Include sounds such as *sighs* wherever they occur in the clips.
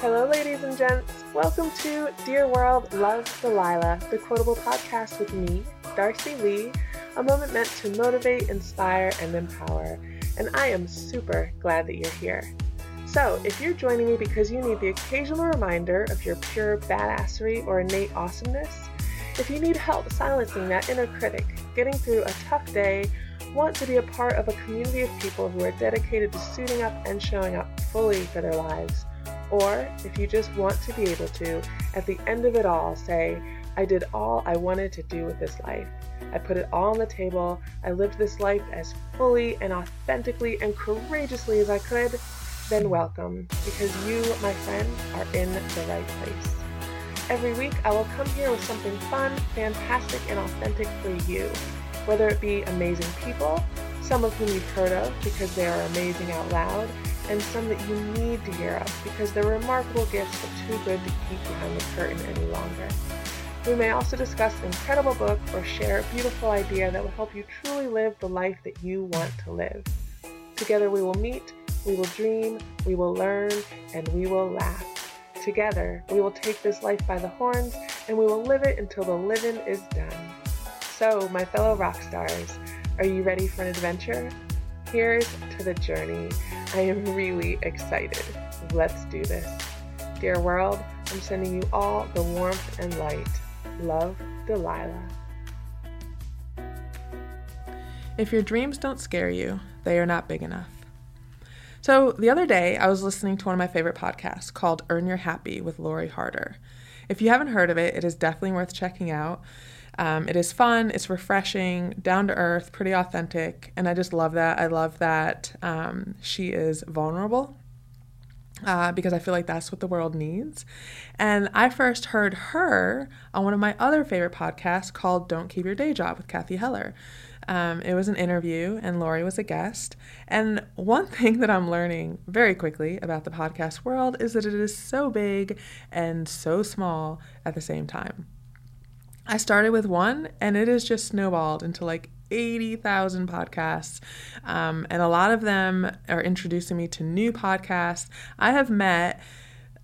Hello, ladies and gents. Welcome to Dear World, Love Delilah, the quotable podcast with me, Darcy Lee, a moment meant to motivate, inspire, and empower. And I am super glad that you're here. So, if you're joining me because you need the occasional reminder of your pure badassery or innate awesomeness, if you need help silencing that inner critic, getting through a tough day, want to be a part of a community of people who are dedicated to suiting up and showing up fully for their lives, or if you just want to be able to, at the end of it all, say, I did all I wanted to do with this life. I put it all on the table. I lived this life as fully and authentically and courageously as I could. Then welcome, because you, my friend, are in the right place. Every week, I will come here with something fun, fantastic, and authentic for you. Whether it be amazing people, some of whom you've heard of because they are amazing out loud, and some that you need to hear of because they're remarkable gifts but too good to keep behind the curtain any longer. We may also discuss an incredible book or share a beautiful idea that will help you truly live the life that you want to live. Together we will meet, we will dream, we will learn, and we will laugh. Together, we will take this life by the horns and we will live it until the living is done. So, my fellow rock stars, are you ready for an adventure? Here's to the journey. I am really excited. Let's do this. Dear world, I'm sending you all the warmth and light. Love, Delilah. If your dreams don't scare you, they are not big enough. So, the other day, I was listening to one of my favorite podcasts called Earn Your Happy with Lori Harder. If you haven't heard of it, it is definitely worth checking out. Um, it is fun, it's refreshing, down to earth, pretty authentic, and I just love that. I love that um, she is vulnerable uh, because I feel like that's what the world needs. And I first heard her on one of my other favorite podcasts called Don't Keep Your Day Job with Cathy Heller. Um, it was an interview, and Lori was a guest. And one *laughs* thing that I'm learning very quickly about the podcast world is that it is so big and so small at the same time. I started with one and it has just snowballed into like 80,000 podcasts. Um, and a lot of them are introducing me to new podcasts. I have met,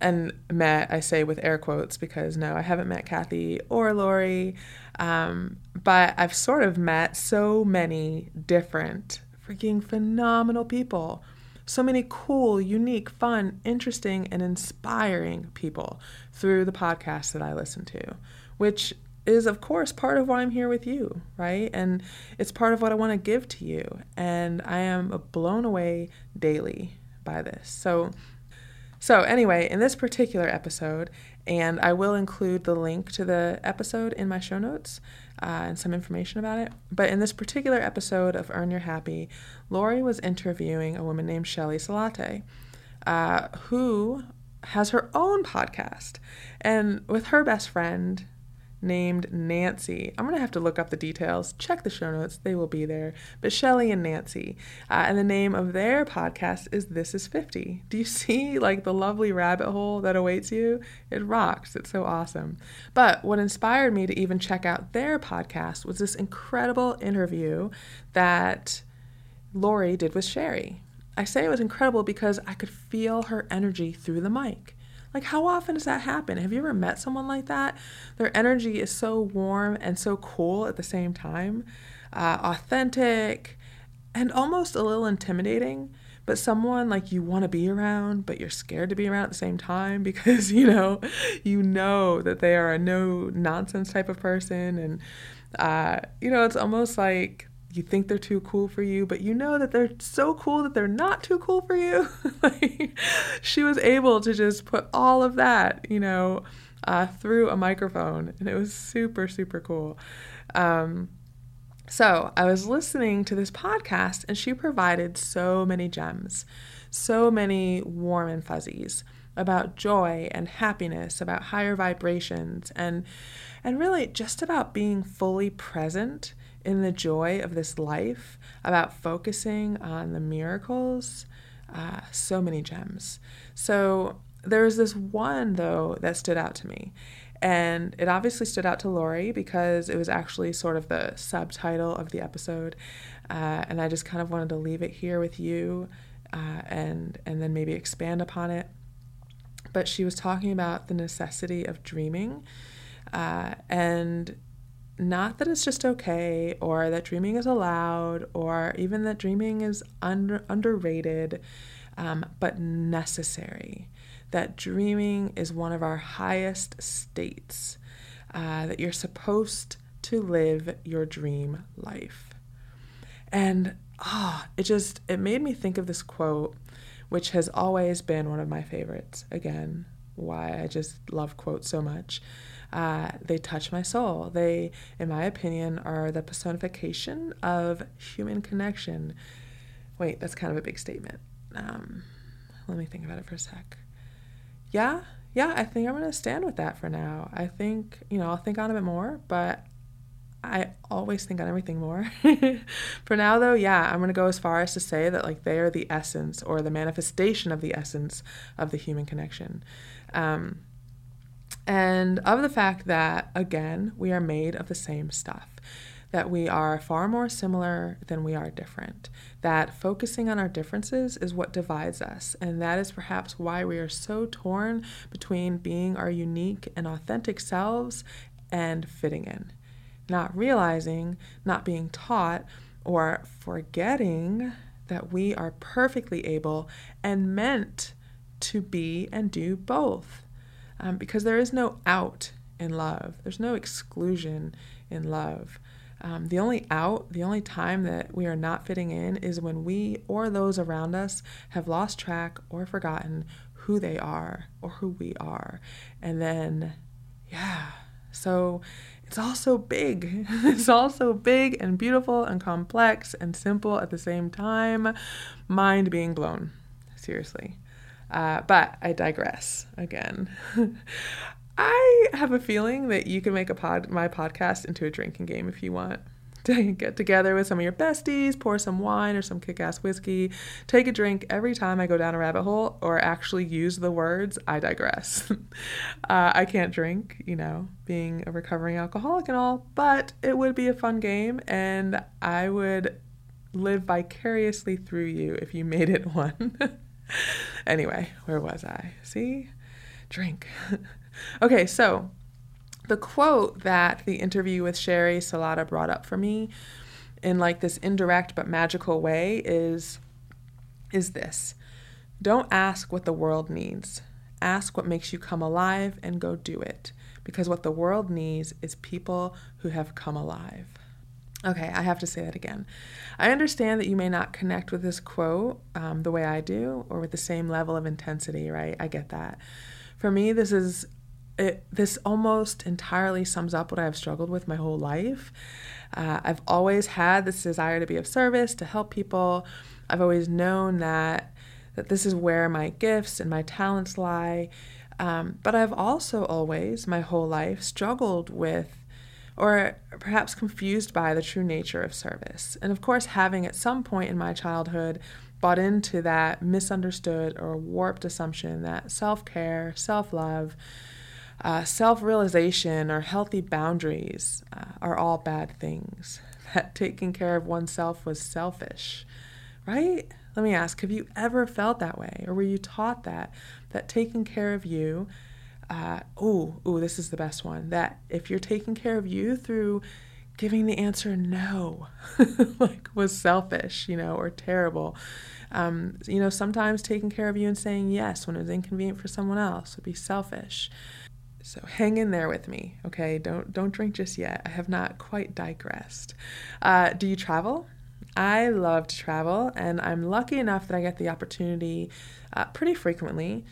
and met, I say with air quotes because no, I haven't met Cathy or Lori, um, but I've sort of met so many different freaking phenomenal people. So many cool, unique, fun, interesting, and inspiring people through the podcasts that I listen to, which is of course part of why I'm here with you, right? And it's part of what I want to give to you. And I am blown away daily by this. So so anyway, in this particular episode, and I will include the link to the episode in my show notes uh, and some information about it. But in this particular episode of Earn Your Happy, Lori was interviewing a woman named Shelly Salata, uh, who has her own podcast. And with her best friend, named Nancy. I'm going to have to look up the details. Check the show notes, they will be there. But Shelly and Nancy. Uh, and the name of their podcast is This is 50. Do you *laughs* see like the lovely rabbit hole that awaits you? It rocks. It's so awesome. But what inspired me to even check out their podcast was this incredible interview that Lori did with Sherri. I say it was incredible because I could feel her energy through the mic. Like, how often does that happen? Have you ever met someone like that? Their energy is so warm and so cool at the same time, uh, authentic, and almost a little intimidating. But someone like you want to be around, but you're scared to be around at the same time *laughs* because you know, you know that they are a no nonsense type of person, and uh, you know, it's almost like you think they're too cool for you, but you know that they're so cool that they're not too cool for you. *laughs* like, she was able to just put all of that, you know, uh, through a microphone, and it was super, super cool. Um, so I was listening to this podcast, and she provided so many gems, so many warm and fuzzies about joy and happiness, about higher vibrations, and and really just about being fully present in the joy of this life, about focusing on the miracles. Uh, so many gems. So there was this one, though, that stood out to me. And it obviously stood out to Lori because it was actually sort of the subtitle of the episode. Uh, and I just kind of wanted to leave it here with you uh, and, and then maybe expand upon it. but she was talking about the necessity of dreaming. Uh, and not that it's just okay or that dreaming is allowed or even that dreaming is under, underrated, um, but necessary. That dreaming is one of our highest states, uh, that you're supposed to live your dream life. And ah, oh, it just it made me think of this quote, which has always been one of my favorites. Again, why I just love quotes so much. Uh, they touch my soul. They, in my opinion, are the personification of human connection. Wait, that's kind of a big statement. Um, let me think about it for a sec. Yeah, yeah, I think I'm going to stand with that for now. I think, you know, I'll think on it more, but I always think on everything more. *laughs* For now, though, yeah, I'm going to go as far as to say that, like, they are the essence or the manifestation of the essence of the human connection. Um, and of the fact that, again, we are made of the same stuff, that we are far more similar than we are different, that focusing on our differences is what divides us, and that is perhaps why we are so torn between being our unique and authentic selves and fitting in not realizing, not being taught, or forgetting that we are perfectly able and meant to be and do both. Um, because there is no out in love, there's no exclusion in love. Um, the only out, the only time that we are not fitting in is when we or those around us have lost track or forgotten who they are or who we are. And then, yeah, so it's all so big. *laughs* it's all so big and beautiful and complex and simple at the same time. Mind being blown. Seriously. Uh, but I digress again. *laughs* I have a feeling that you can make a pod my podcast into a drinking game if you want *laughs* get together with some of your besties, pour some wine or some kick ass whiskey, take a drink every time I go down a rabbit hole or actually use the words, I digress. *laughs* uh, I can't drink, you know, being a recovering alcoholic and all, but it would be a fun game and I would live vicariously through you if you made it one. *laughs* anyway, where was I? See? Drink. *laughs* okay, so the quote that the interview with Sherri Salata brought up for me in like this indirect but magical way is is this. Don't ask what the world needs. Ask what makes you come alive and go do it. Because what the world needs is people who have come alive. Okay, I have to say that again. I understand that you may not connect with this quote um, the way I do or with the same level of intensity, right? I get that. For me, this is it, this almost entirely sums up what I've struggled with my whole life. Uh, I've always had this desire to be of service, to help people. I've always known that that this is where my gifts and my talents lie. Um, but I've also always, my whole life, struggled with or perhaps confused by the true nature of service. And of course, having at some point in my childhood bought into that misunderstood or warped assumption that self care, self love, uh, Self realization or healthy boundaries uh, are all bad things. *laughs* That taking care of oneself was selfish, right? Let me ask have you ever felt that way? Or were you taught that? That taking care of you, uh, oh, oh, this is the best one. That if you're taking care of you through giving the answer no, *laughs* like was selfish, you know, or terrible. Um, you know, sometimes taking care of you and saying yes when it was inconvenient for someone else would be selfish. So hang in there with me, okay? Don't don't drink just yet. I have not quite digressed. Uh, do you travel? I love to travel, and I'm lucky enough that I get the opportunity uh, pretty frequently.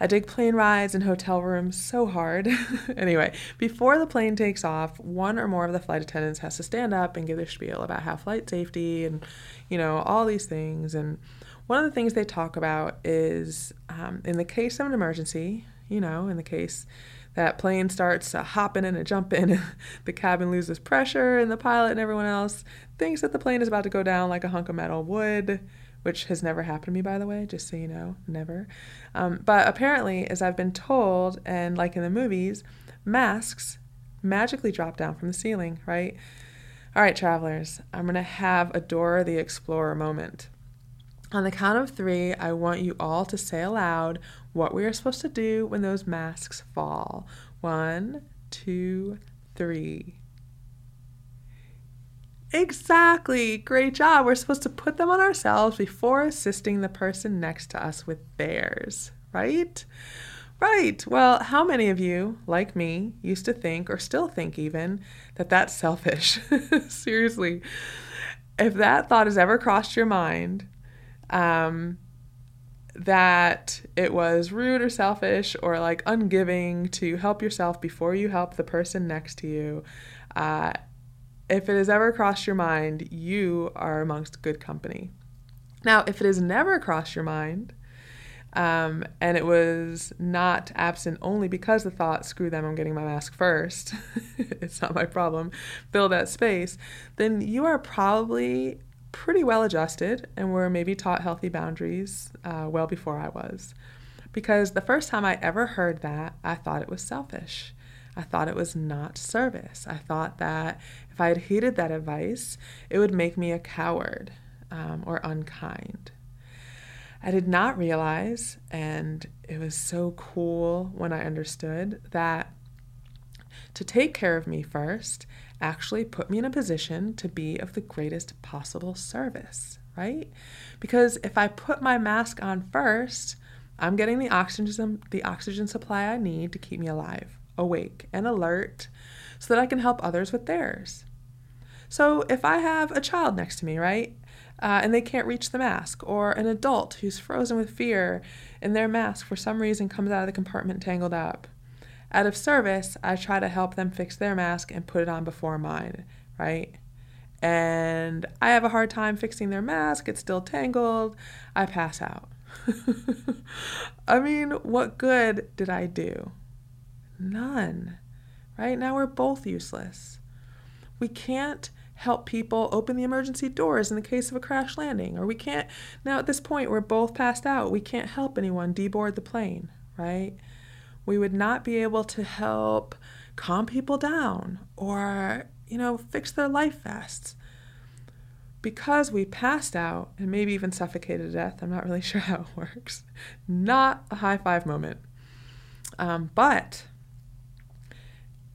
I dig plane rides and hotel rooms so hard. *laughs* anyway, before the plane takes off, one or more of the flight attendants has to stand up and give their spiel about how flight safety and, you know, all these things. And one of the things they talk about is um, in the case of an emergency, you know, in the case that plane starts uh, hopping and jumping. *laughs* the cabin loses pressure, and the pilot and everyone else thinks that the plane is about to go down like a hunk of metal wood, which has never happened to me, by the way, just so you know, never. Um, but apparently, as I've been told, and like in the movies, masks magically drop down from the ceiling, right? All right, travelers, I'm to have a Dora the Explorer moment. On the count of three, I want you all to say aloud what we are supposed to do when those masks fall. One, two, three. Exactly. Great job. We're supposed to put them on ourselves before assisting the person next to us with theirs, right? Right. Well, how many of you, like me, used to think, or still think even, that that's selfish? *laughs* Seriously. If that thought has ever crossed your mind, um, that it was rude or selfish or like ungiving to help yourself before you help the person next to you, uh, if it has ever crossed your mind, you are amongst good company. Now, if it has never crossed your mind, um, and it was not absent only because the thought, screw them, I'm getting my mask first, *laughs* it's not my problem, fill that space, then you are probably pretty well adjusted and were maybe taught healthy boundaries uh, well before I was. Because the first time I ever heard that, I thought it was selfish. I thought it was not service. I thought that if I had heeded that advice, it would make me a coward um, or unkind. I did not realize, and it was so cool when I understood, that to take care of me first actually put me in a position to be of the greatest possible service, right? Because if I put my mask on first, I'm getting the oxygen the oxygen supply I need to keep me alive awake, and alert so that I can help others with theirs. So if I have a child next to me, right, uh, and they can't reach the mask, or an adult who's frozen with fear and their mask for some reason comes out of the compartment tangled up, out of service, I try to help them fix their mask and put it on before mine, right? And I have a hard time fixing their mask, it's still tangled, I pass out. *laughs* I mean, what good did I do? None. Right now, we're both useless. We can't help people open the emergency doors in the case of a crash landing, or we can't, now at this point, we're both passed out. We can't help anyone deboard the plane, right? We would not be able to help calm people down or, you know, fix their life vests. Because we passed out and maybe even suffocated to death, I'm not really *laughs* sure how it works. Not a high five moment. Um, but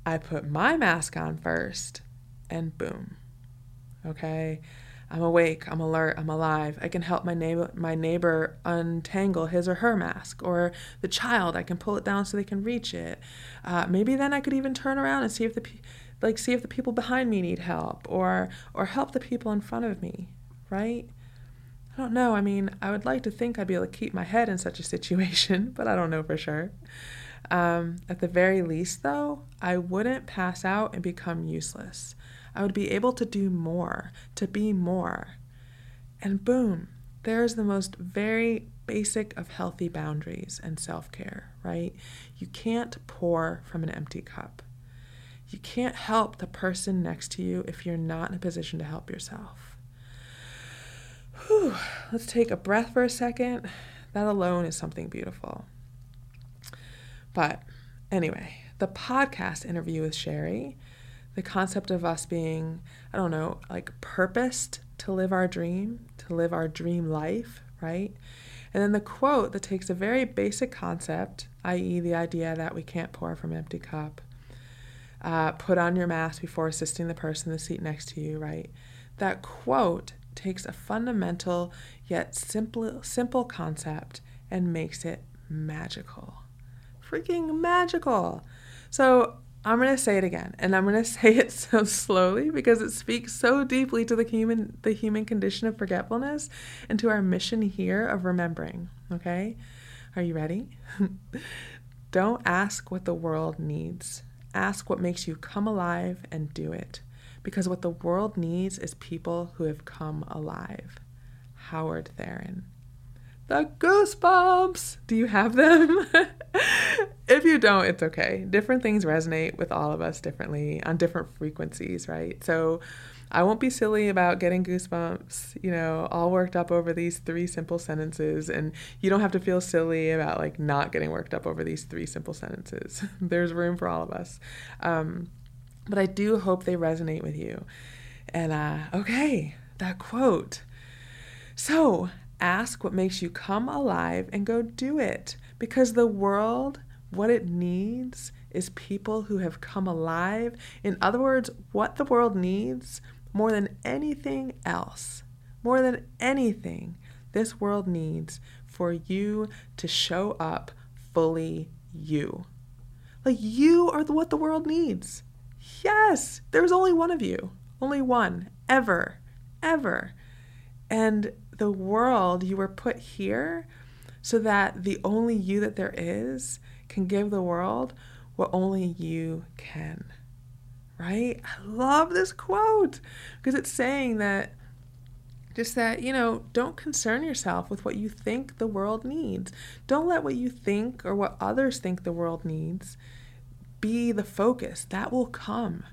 I put my mask on first, and boom. Okay? I'm awake, I'm alert, I'm alive. I can help my neighbor my neighbor untangle his or her mask, or the child. I can pull it down so they can reach it. Uh, maybe then I could even turn around and see if the like see if the people behind me need help, or or help the people in front of me. Right? I don't know. I mean, I would like to think I'd be able to keep my head in such a situation, *laughs* but I don't know for sure. Um, at the very least, though, I wouldn't pass out and become useless. I would be able to do more, to be more. And boom, there's the most very basic of healthy boundaries and self care, right? You can't pour from an empty cup. You can't help the person next to you if you're not in a position to help yourself. Whew. Let's take a breath for a second. That alone is something beautiful. But anyway, the podcast interview with Sherri, the concept of us being, I don't know, like purposed to live our dream, to live our dream life, right? And then the quote that takes a very basic concept, i.e., the idea that we can't pour from an empty cup, uh, put on your mask before assisting the person in the seat next to you, right? That quote takes a fundamental yet simple, simple concept and makes it magical freaking magical. So I'm going to say it again, and I'm going *laughs* to say it so slowly because it speaks so deeply to the human the human condition of forgetfulness and to our mission here of remembering, okay? Are you ready? *laughs* Don't ask what the world needs. Ask what makes you come alive and do it. Because what the world needs is people who have come alive. Howard Thurman the goosebumps. Do you have them? *laughs* if you don't, it's okay. Different things resonate with all of us differently on different frequencies, right? So I won't be silly about getting goosebumps, you know, all worked up over these three simple sentences. And you don't have to feel silly about like not getting worked up over these three simple sentences. *laughs* There's room for all of us. Um, but I do hope they resonate with you. And uh, okay, that quote. So, ask what makes you come alive and go do it. Because the world, what it needs is people who have come alive. In other words, what the world needs more than anything else, more than anything, this world needs for you to show up fully you. Like you are the, what the world needs. Yes, there's only one of you, only one, ever, ever. And the world, you were put here so that the only you that there is can give the world what only you can. Right? I love this quote because it's saying that just that, you know, don't concern yourself with what you think the world needs. Don't let what you think or what others think the world needs be the focus. That will come.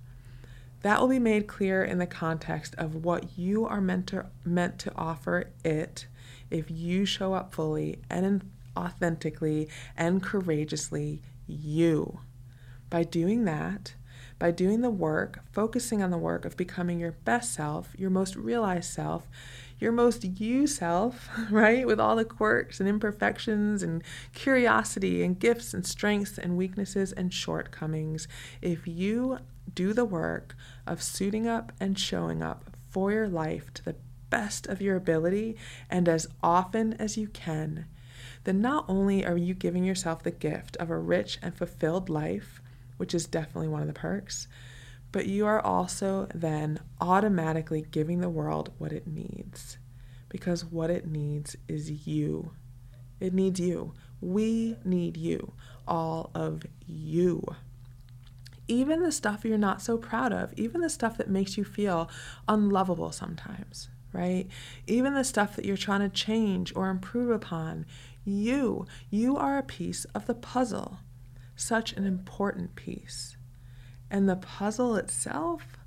That will be made clear in the context of what you are meant to, meant to offer it if you show up fully and authentically and courageously you. By doing that, by doing the work, focusing on the work of becoming your best self, your most realized self, your most you self, *laughs* right? With all the quirks and imperfections and curiosity and gifts and strengths and weaknesses and shortcomings. If you do the work of suiting up and showing up for your life to the best of your ability and as often as you can, then not only are you giving yourself the gift of a rich and fulfilled life, which is definitely one of the perks, but you are also then automatically giving the world what it needs. Because what it needs is you. It needs you. We need you. All of you. Even the stuff you're not so proud of, even the stuff that makes you feel unlovable sometimes, right? Even the stuff that you're trying to change or improve upon, you, you are a piece of the puzzle such an important piece. And the puzzle itself,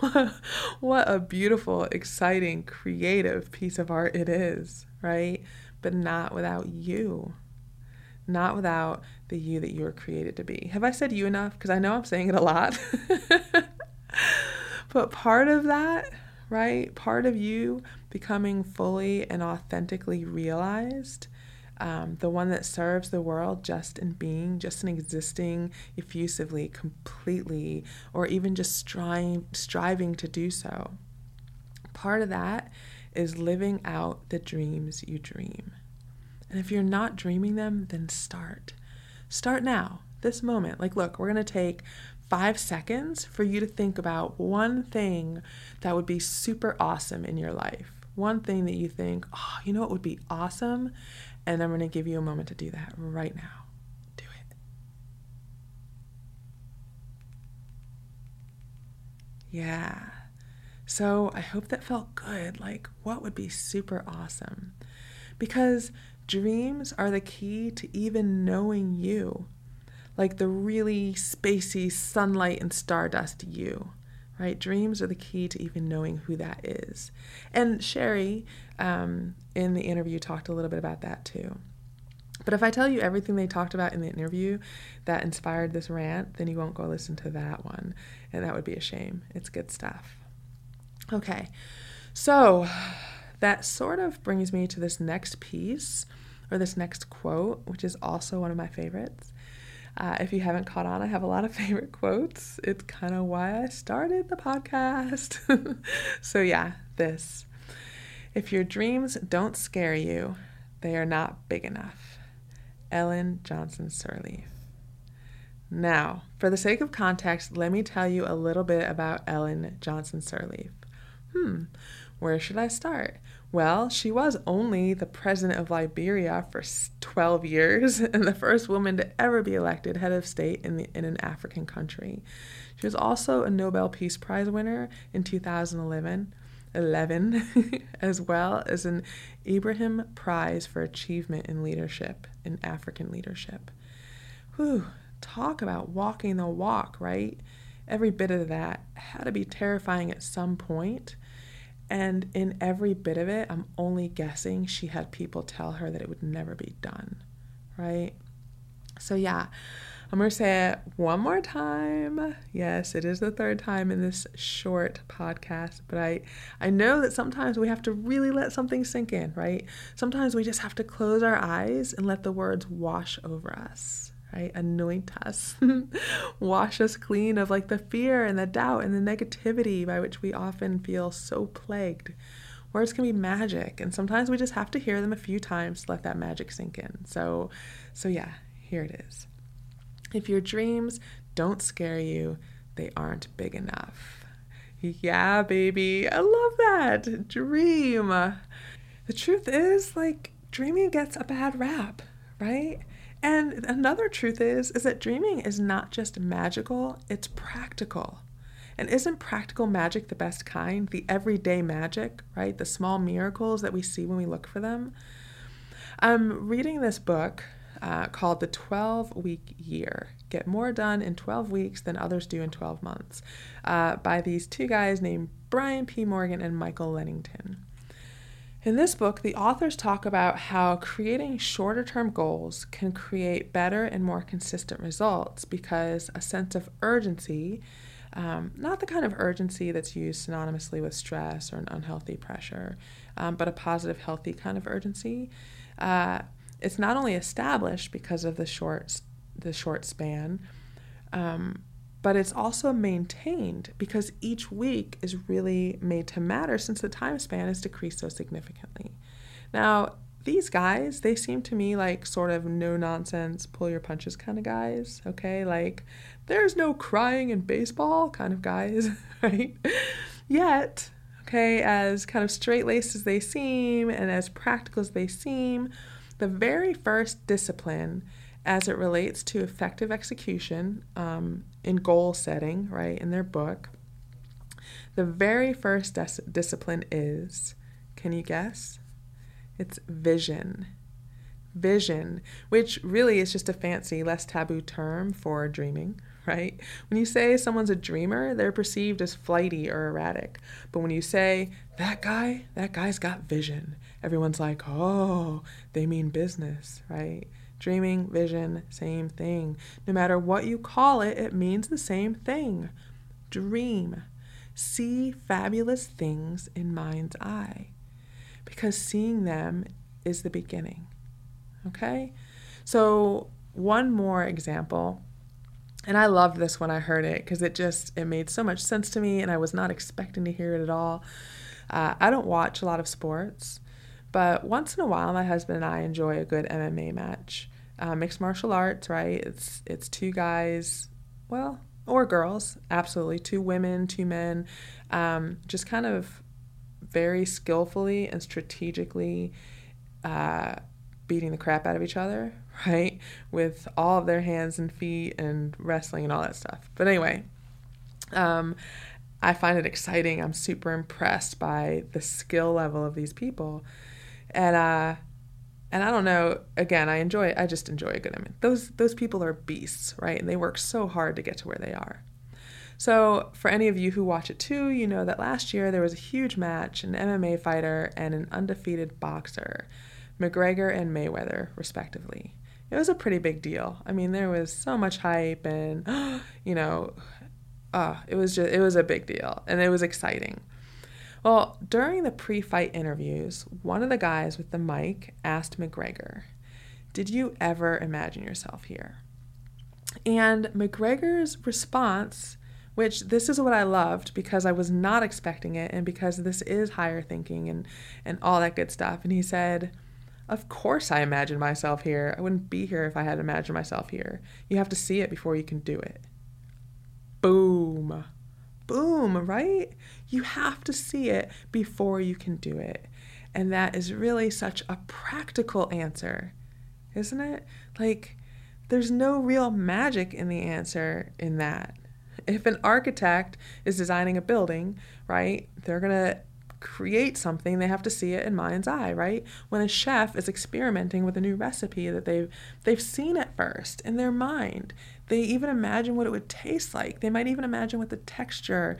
*laughs* what a beautiful, exciting, creative piece of art it is, right? But not without you. Not without the you that you were created to be. Have I said you enough? Because I know I'm saying it a lot. *laughs* but part of that, right? Part of you becoming fully and authentically realized um, the one that serves the world just in being, just in existing effusively, completely, or even just strive, striving to do so. Part of that is living out the dreams you dream. And if you're not dreaming them, then start. Start now, this moment. Like, look, we're going to take five seconds for you to think about one thing that would be super awesome in your life. One thing that you think, oh, you know what would be awesome? And I'm going to give you a moment to do that right now. Do it. Yeah. So I hope that felt good. Like, what would be super awesome? Because dreams are the key to even knowing you, like the really spacey sunlight and stardust you right? Dreams are the key to even knowing who that is. And Sherri, um, in the interview, talked a little bit about that too. But if I tell you everything they talked about in the interview that inspired this rant, then you won't go listen to that one. And that would be a shame. It's good stuff. Okay, so that sort of brings me to this next piece or this next quote, which is also one of my favorites. Uh, if you haven't caught on, I have a lot of *laughs* favorite quotes. It's kind of why I started the podcast. *laughs* so, yeah, this. If your dreams don't scare you, they are not big enough. Ellen Johnson Sirleaf. Now, for the sake of context, let me tell you a little bit about Ellen Johnson Sirleaf. Hmm, where should I start? Well, she was only the president of Liberia for 12 years *laughs* and the first woman to ever be elected head of state in, the, in an African country. She was also a Nobel Peace Prize winner in 2011. 11, *laughs* as well as an Ibrahim Prize for Achievement in Leadership, in African leadership. Whew, talk about walking the walk, right? Every bit of that had to be terrifying at some point and in every bit of it, I'm only guessing she had people tell her that it would never be done, right? So, yeah, I'm to say it one more time. Yes, it is the third time in this short podcast, but I I know that sometimes we have to really let something sink in, right? Sometimes we just have to close our eyes and let the words wash over us, right? Anoint us. *laughs* wash us clean of like the fear and the doubt and the negativity by which we often feel so plagued. Words can be magic, and sometimes we just have to hear them a few times to let that magic sink in. So so yeah, here it is. If your dreams don't scare you, they aren't big enough. Yeah, baby. I love that. Dream. The truth is, like, dreaming gets a bad rap, right? And another truth is is that dreaming is not just magical, it's practical. And isn't practical magic the best kind? The everyday magic, right? The small miracles that we see when we look for them. I'm reading this book uh, called The 12 Week Year Get More Done in 12 Weeks Than Others Do in 12 Months uh, by these two guys named Brian P. Moran and Michael Lennington. In this book, the authors talk about how creating shorter term goals can create better and more consistent results because a sense of urgency, um, not the kind of urgency that's used synonymously with stress or an unhealthy pressure, um, but a positive, healthy kind of urgency, uh, it's not only established because of the short the short span, um, but it's also maintained because each week is really made to matter since the time span is decreased so significantly. Now, these guys, they seem to me like sort of no nonsense, pull your punches kind of guys, okay? Like, there's no crying in baseball kind of guys, *laughs* right? Yet, okay, as kind of straight laced as they seem and as practical as they seem, the very first discipline as it relates to effective execution um, in goal setting, right, in their book, the very first dis- discipline is can you guess? It's vision. Vision, which really is just a fancy, less taboo term for dreaming, right? When you say someone's a dreamer, they're perceived as flighty or erratic. But when you say, that guy, that guy's got vision, everyone's like, oh, they mean business, right? Dreaming, vision, same thing. No matter what you call it, it means the same thing. Dream. See fabulous things in mind's eye. Because seeing them is the beginning. Okay? So, one more example. And I loved this when I heard it because it just it made so much sense to me and I was not expecting to hear it at all. Uh, I don't watch a lot of sports, but once in a while, my husband and I enjoy a good MMA match. Uh, mixed martial arts, right? It's it's two guys, well, or girls, absolutely, two women, two men, um, just kind of very skillfully and strategically uh, beating the crap out of each other, *laughs* right? With all of their hands and feet and wrestling and all that stuff. But anyway, um, I find it exciting. I'm super impressed by the skill level of these people and uh and I don't know. Again, I enjoy. I just enjoy a good. I mean, those those people are beasts, right? And they work so hard to get to where they are. So, for any of you who watch it too, you know that last year there was a huge match: an MMA fighter and an undefeated boxer, McGregor and Mayweather, respectively. It was a pretty big deal. I mean, there was so much hype, and *gasps* you know, uh, it was just it was a big deal, and it was exciting. Well, during the pre fight interviews, one of the guys with the mic asked McGregor, Did you ever imagine yourself here? And McGregor's response, which this is what I loved because I was not expecting it and because this is higher thinking and, and all that good stuff. And he said, Of course I imagined myself here. I wouldn't be here if I had imagined myself here. You have to see it before you can do it. Boom. Boom, right? You have to see it before you can do it. And that is really such a practical answer, isn't it? Like, there's no real magic in the answer in that. If an architect is designing a building, right, they're going to create something, they have to see it in mind's eye, right? When a chef is experimenting with a new recipe that they've they've seen it first in their mind. They even imagine what it would taste like. They might even imagine what the texture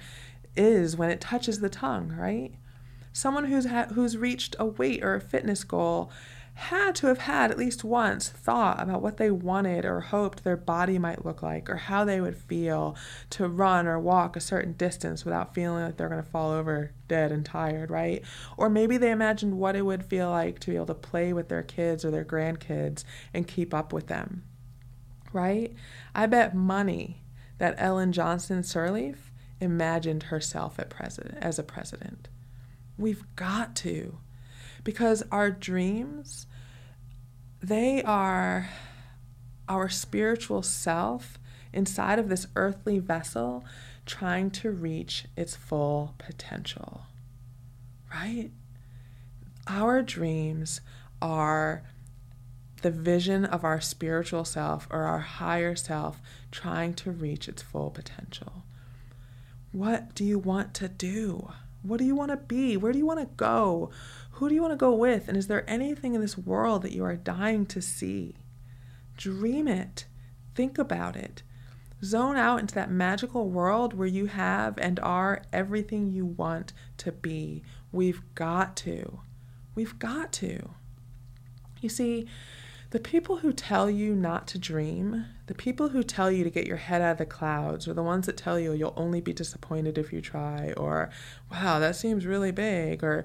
is when it touches the tongue, right? Someone who's ha- who's reached a weight or a fitness goal had to have had at least once thought about what they wanted or hoped their body might look like or how they would feel to run or walk a certain distance without feeling like they're going to fall over dead and tired, right? Or maybe they imagined what it would feel like to be able to play with their kids or their grandkids and keep up with them, right? I bet money that Ellen Johnson Sirleaf imagined herself president, as a president. We've got to because our dreams they are our spiritual self inside of this earthly vessel trying to reach its full potential. Right? Our dreams are the vision of our spiritual self or our higher self trying to reach its full potential. What do you want to do? What do you want to be? Where do you want to go? Who do you want to go with? And is there anything in this world that you are dying to see? Dream it. Think about it. Zone out into that magical world where you have and are everything you want to be. We've got to. We've got to. You see, the people who tell you not to dream, the people who tell you to get your head out of the clouds, are the ones that tell you you'll only be disappointed if you try, or wow, that seems really big, or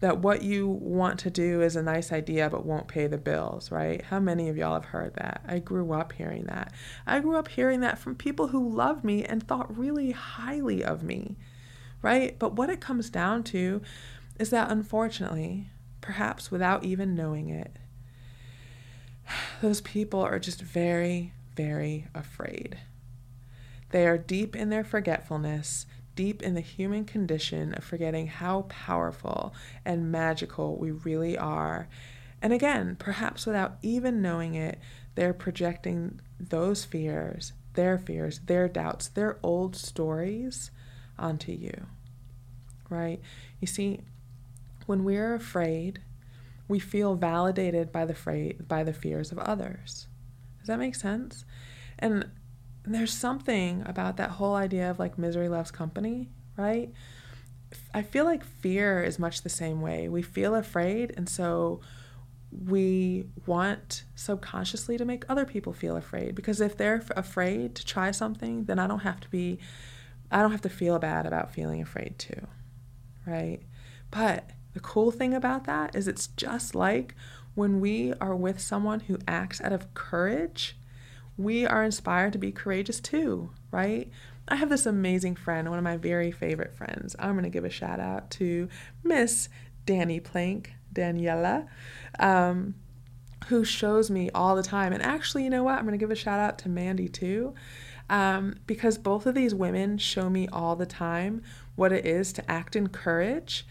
that what you want to do is a nice idea but won't pay the bills, right? How many of y'all have heard that? I grew up hearing that. I grew up hearing that from people who loved me and thought really highly of me, right? But what it comes down to is that unfortunately, perhaps without even knowing it, those people are just very, very afraid. They are deep in their forgetfulness deep in the human condition of forgetting how powerful and magical we really are. And again, perhaps without even knowing it, they're projecting those fears, their fears, their doubts, their old stories onto you. Right? You see, when we're afraid, we feel validated by the fra- by the fears of others. Does that make sense? And there's something about that whole idea of like misery loves company, right? I feel like fear is much the same way. We feel afraid, and so we want subconsciously to make other people feel afraid because if they're afraid to try something, then I don't have to be, I don't have to feel bad about feeling afraid too, right? But the cool thing about that is it's just like when we are with someone who acts out of courage we are inspired to be courageous too, right? I have this amazing friend, one of my very favorite friends. I'm going to give a shout out to Miss Danny Plank, Daniela, um, who shows me all the time. And actually, you know what? I'm going to give a shout out to Mandy too, um, because both of these women show me all the time what it is to act in courage,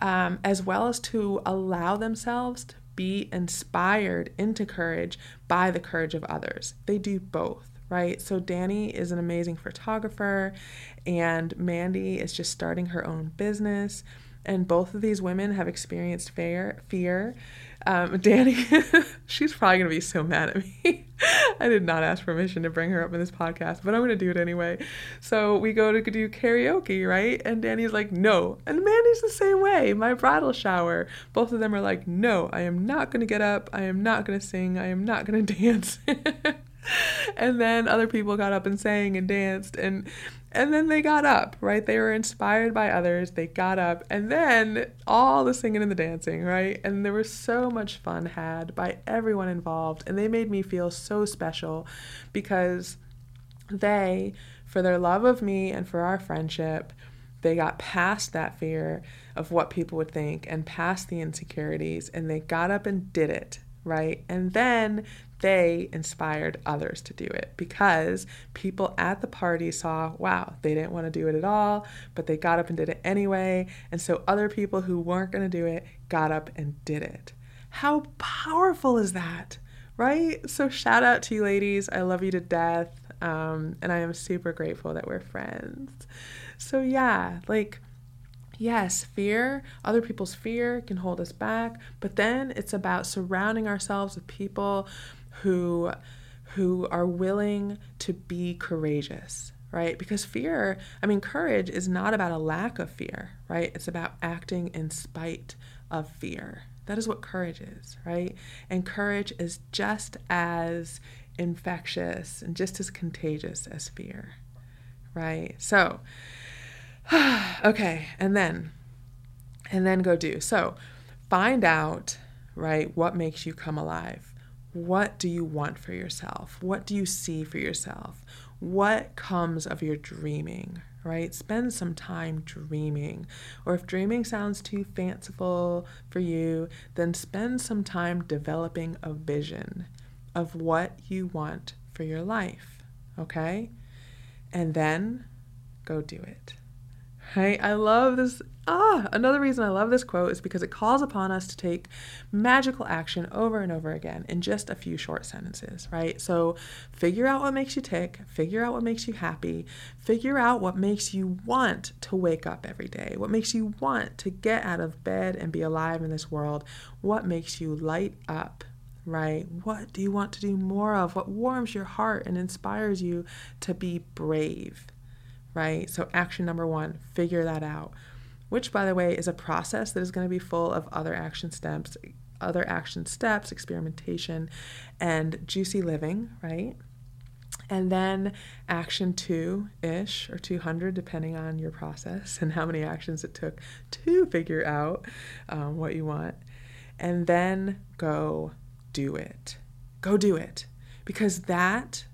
um, as well as to allow themselves to be inspired into courage by the courage of others. They do both, right? So Danny is an amazing photographer, and Mandy is just starting her own business. And both of these women have experienced fear. fear. Um, *laughs* Danny, she's probably gonna be so mad at me. *laughs* I did not ask permission to bring her up in this podcast, but I'm to do it anyway. So we go to do karaoke, right? And Danny's like, no. And Mandy's the same way. My bridal shower, both of them are like, no, I am not to get up. I am not to sing. I am not to *laughs* dance. and then other people got up and sang and danced and and then they got up, right? They were inspired by others. They got up, and then all the singing and the dancing, right? And there was so much fun had by everyone involved, and they made me feel so special because they, for their love of me and for our friendship, they got past that fear of what people would think and past the insecurities, and they got up and did it, right? And then they inspired others to do it because people at the party saw, wow, they didn't want to do it at all, but they got up and did it anyway. And so other people who weren't going to do it got up and did it. How powerful is that? Right? So, shout out to you, ladies. I love you to death. Um, and I am super grateful that we're friends. So, yeah, like, Yes, fear, other people's fear can hold us back, but then it's about surrounding ourselves with people who who are willing to be courageous, right? Because fear, I mean courage is not about a lack of fear, right? It's about acting in spite of fear. That is what courage is, right? And courage is just as infectious and just as contagious as fear, right? So, *sighs* okay, and then, and then go do. So, find out, right, what makes you come alive. What do you want for yourself? What do you see for yourself? What comes of your dreaming, right? Spend some time dreaming. Or if dreaming sounds too fanciful for you, then spend some time developing a vision of what you want for your life, okay? And then go do it. Right? I love this. Ah, another reason I love this quote is because it calls upon us to take magical action over and over again in just a few short sentences, right? So figure out what makes you tick, figure out what makes you happy, figure out what makes you want to wake up every day, what makes you want to get out of bed and be alive in this world, what makes you light up right? What do you want to do more of? What warms your heart and inspires you to be brave? Right? So, action number one, figure that out, which, by the way, is a process that is going to be full of other action steps, other action steps, experimentation, and juicy living, right? And then action two ish or 200, depending on your process *laughs* and how many actions it took to figure out um, what you want. And then go do it. Go do it. Because that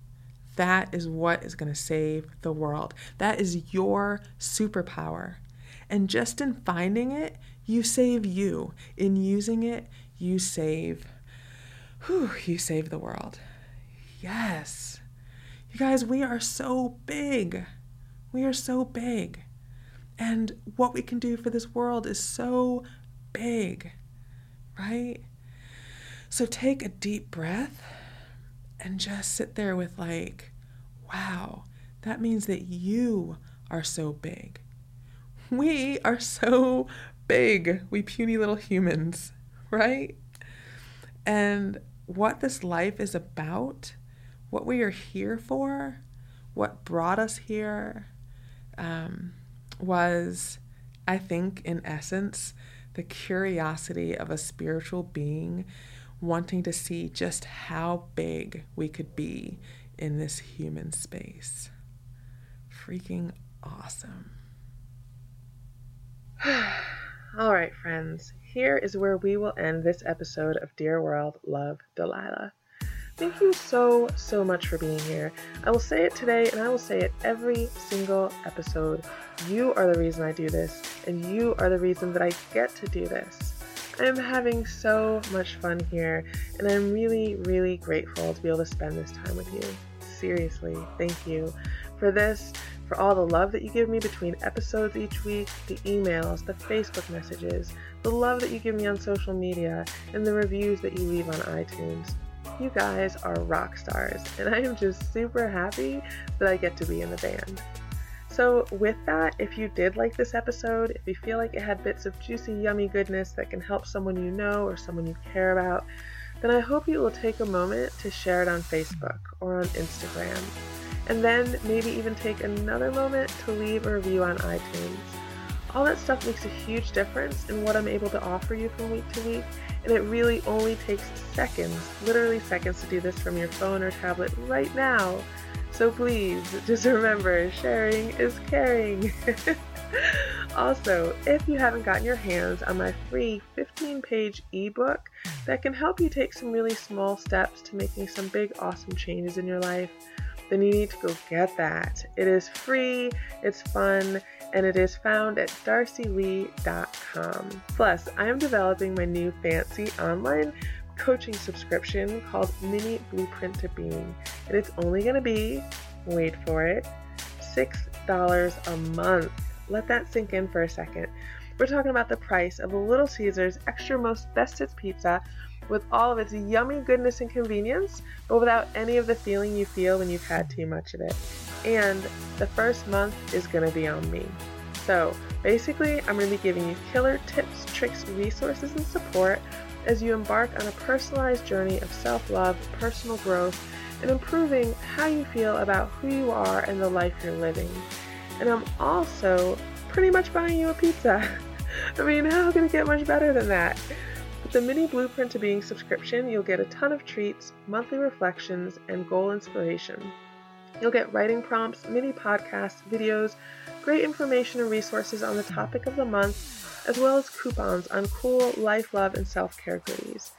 that is what is going to save the world. That is your superpower. And just in finding it, you save you. In using it, you save whew, you save the world. Yes. You guys, we are so big. We are so big. And what we can do for this world is so big, right? So take a deep breath and just sit there with, like, wow, that means that you are so big. We are so big, we puny little humans, right? And what this life is about, what we are here for, what brought us here, um, was, I think, in essence, the curiosity of a spiritual being wanting to see just how big we could be in this human space. Freaking awesome. *sighs* All right, friends, here is where we will end this episode of Dear World Love Delilah. Thank you so, so much for being here. I will say it today and I will say it every single episode. You are the reason I do this, and you are the reason that I get to do this. I'm having so much fun here, and I'm really, really grateful to be able to spend this time with you. Seriously, thank you for this, for all the love that you give me between episodes each week, the emails, the Facebook messages, the love that you give me on social media, and the reviews that you leave on iTunes. You guys are rock stars, and I am just super happy that I get to be in the band. So, with that, if you did like this episode, if you feel like it had bits of juicy, yummy goodness that can help someone you know or someone you care about, then I hope you will take a moment to share it on Facebook or on Instagram. And then maybe even take another moment to leave a review on iTunes. All that stuff makes a huge difference in what I'm able to offer you from week to week, and it really only takes seconds, literally seconds, to do this from your phone or tablet right now. So please, just remember sharing is caring. *laughs* also, if you haven't gotten your hands on my free 15 page ebook that can help you take some really small steps to making some big, awesome changes in your life, then you need to go get that. It is free, it's fun, and it is found at darcylee.com. Plus, I am developing my new fancy online coaching subscription called Mini Blueprint to Being. And it's only going to be, wait for it, $6 a month. Let that sink in for a second. We're talking about the price of a Little Caesars Extra Most Bestest Pizza with all of its yummy goodness and convenience, but without any of the feeling you feel when you've had too much of it. And the first month is going to be on me. So basically, I'm going to be giving you killer tips, tricks, resources, and support as you embark on a personalized journey of self love, personal growth, and improving how you feel about who you are and the life you're living. And I'm also pretty much buying you a pizza. *laughs* I mean, how can it get much better than that? With the mini Blueprint to Being subscription, you'll get a ton of treats, monthly reflections, and goal inspiration. You'll get writing prompts, mini podcasts, videos, great information and resources on the topic of the month, as well as coupons on cool life, love, and self care goodies.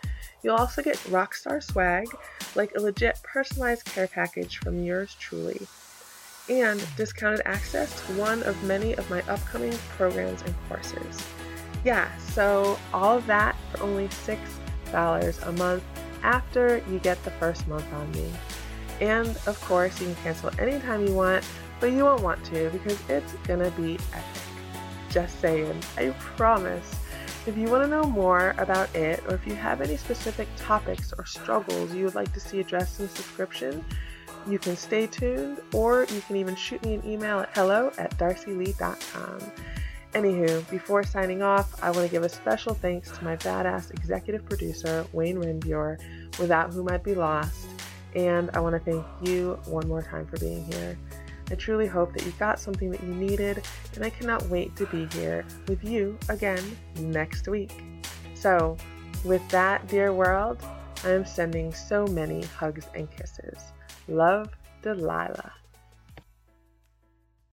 You'll also get rockstar swag, like a legit personalized care package from yours truly, and discounted access to one of many of my upcoming programs and courses. Yeah, so all of that for only $6 a month after you get the first month on me. And of course, you can cancel anytime you want, but you won't want to because it's gonna be epic. Just saying, I promise. If you want to know more about it, or if you have any specific topics or struggles you would like to see addressed in the subscription, you can stay tuned, or you can even shoot me an email at hello at darcylee.com. Anywho, before signing off, I want to give a special thanks to my badass executive producer, Wayne Renbuer, without whom I'd be lost. And I want to thank you one more time for being here. I truly hope that you got something that you needed, and I cannot wait to be here with you again next week. So, with that, dear world, I am sending so many hugs and kisses. Love, Delilah.